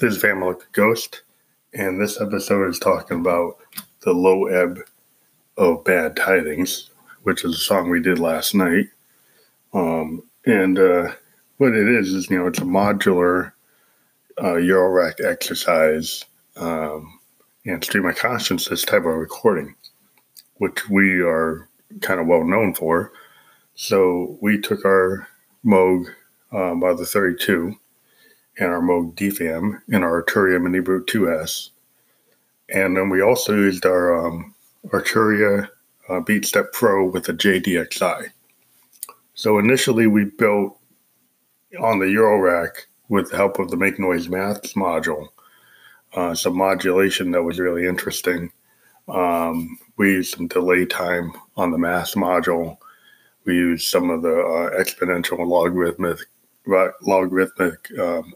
This is Family Ghost, and this episode is talking about the low ebb of bad tidings, which is a song we did last night. Um, and uh, what it is is, you know, it's a modular uh, Eurorack exercise um, and stream of consciousness type of recording, which we are kind of well known for. So we took our Moog uh, by the 32 and our Moog DFAM and our Arturia MiniBrute 2S. And then we also used our um, Arturia uh, BeatStep Pro with a JD-Xi. So initially we built on the Eurorack with the help of the Make Noise Maths module, uh, some modulation that was really interesting. Um, we used some delay time on the math module. We used some of the uh, exponential logarithmic logarithmic um,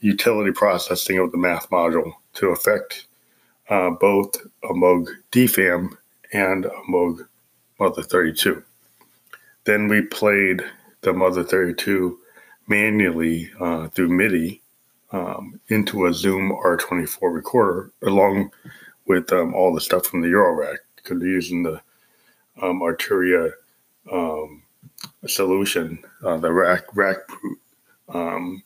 utility processing of the math module to affect uh, both a Moog DFAM and a Moog Mother 32. Then we played the Mother 32 manually uh, through MIDI um, into a Zoom R24 recorder, along with um, all the stuff from the Eurorack, because they're using the um, Arturia um, solution, uh, the rack rack um,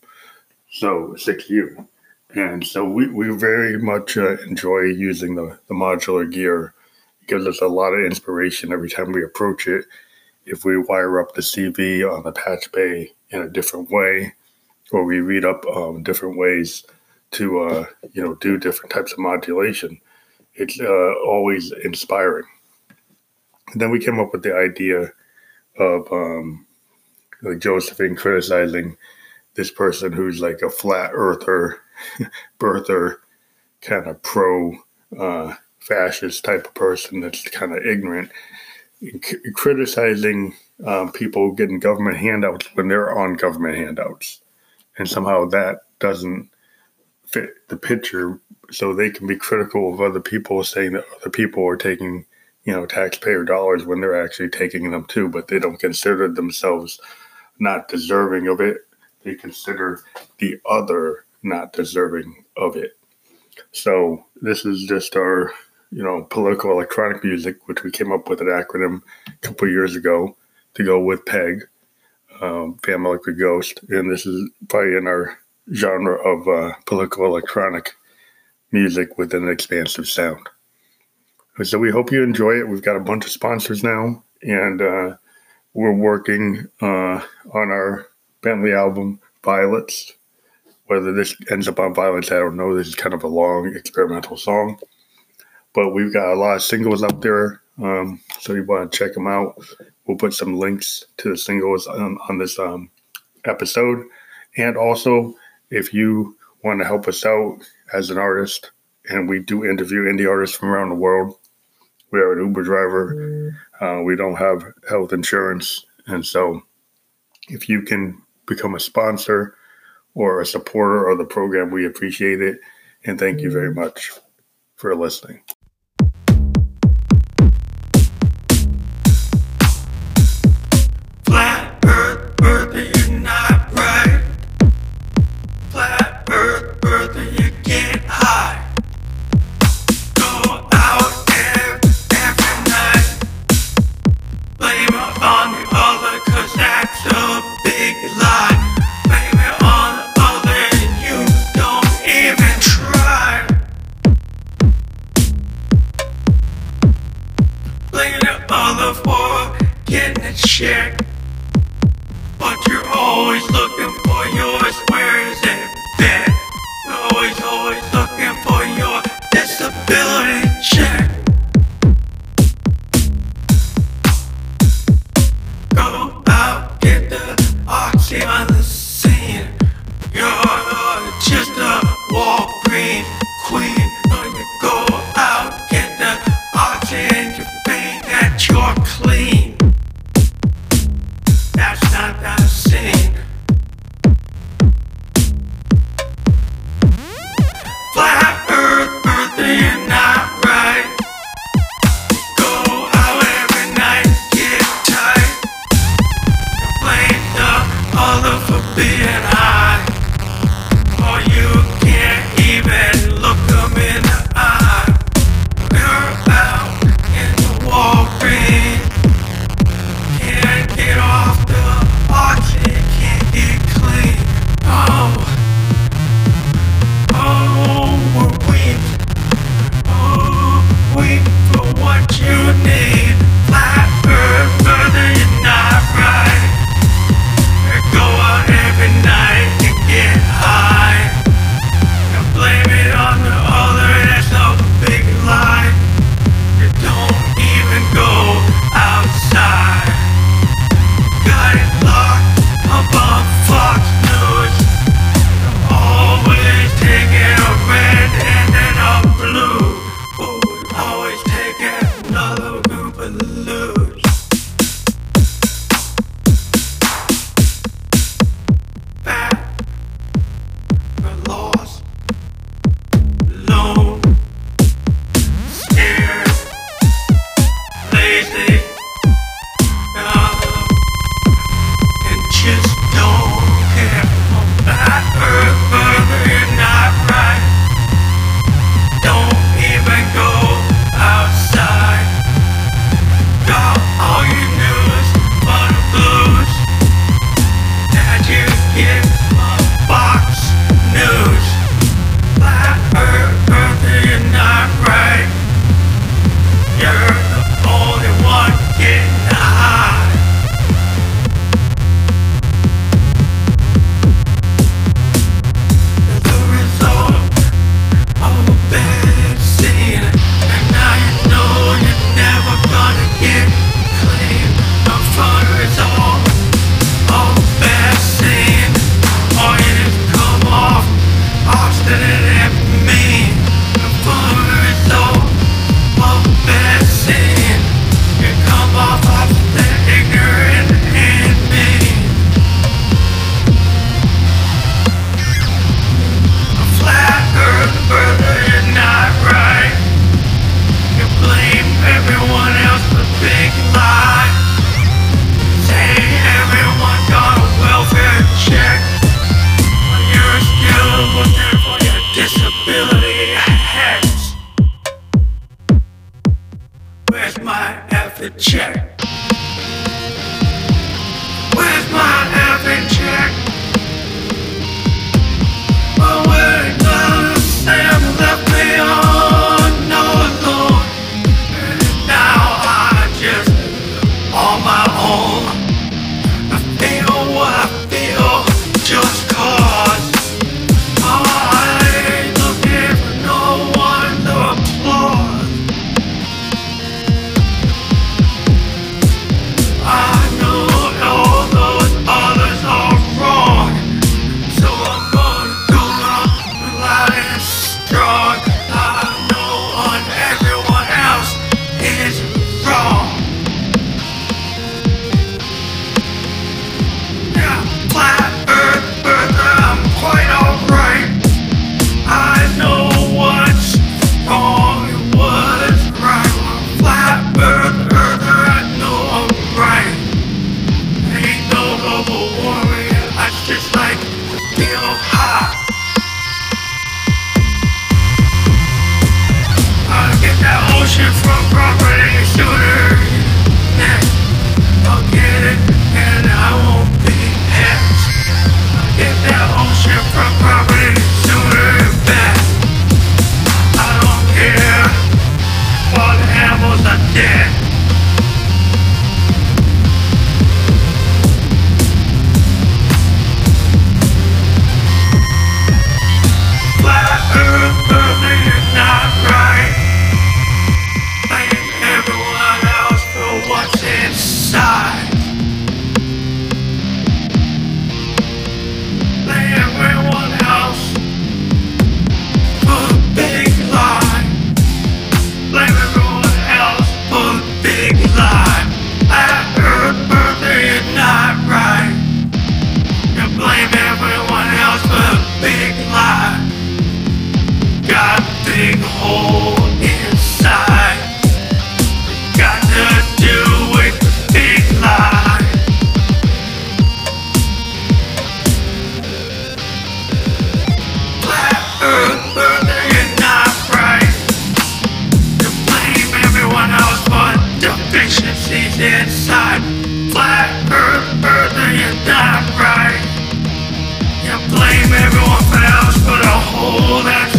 so 6U. And so we, we very much uh, enjoy using the, the modular gear. It gives us a lot of inspiration every time we approach it. If we wire up the CV on the patch bay in a different way, or we read up um, different ways to uh, you know do different types of modulation, it's uh, always inspiring. And then we came up with the idea of um, like Josephine criticizing this person who's like a flat earther, birther, kind of pro uh, fascist type of person that's kind of ignorant, c- criticizing um, people getting government handouts when they're on government handouts. And somehow that doesn't fit the picture. So they can be critical of other people saying that other people are taking, you know, taxpayer dollars when they're actually taking them too, but they don't consider themselves not deserving of it they consider the other not deserving of it. So this is just our, you know, political electronic music, which we came up with an acronym a couple years ago to go with PEG, um, Family Ghost, and this is probably in our genre of uh, political electronic music with an expansive sound. So we hope you enjoy it. We've got a bunch of sponsors now, and uh, we're working uh, on our Bentley album, Violets. Whether this ends up on Violets, I don't know. This is kind of a long experimental song. But we've got a lot of singles up there. Um, so you want to check them out. We'll put some links to the singles on, on this um, episode. And also, if you want to help us out as an artist, and we do interview indie artists from around the world, we are an Uber driver. Uh, we don't have health insurance. And so if you can become a sponsor or a supporter of the program, we appreciate it. And thank you very much for listening. Earth, Earth, you're not right. Flat Earth, Earth, dollar for getting it checked. But you're always looking for yours, where is it There, Always, always looking for your disability check. Go out, get the oxygen. off. Got big hole inside. Got to do. Flat Earth, not right. You blame everyone else for deficiencies inside. Earth, Earth, you're not right. You blame everyone else for the hole that's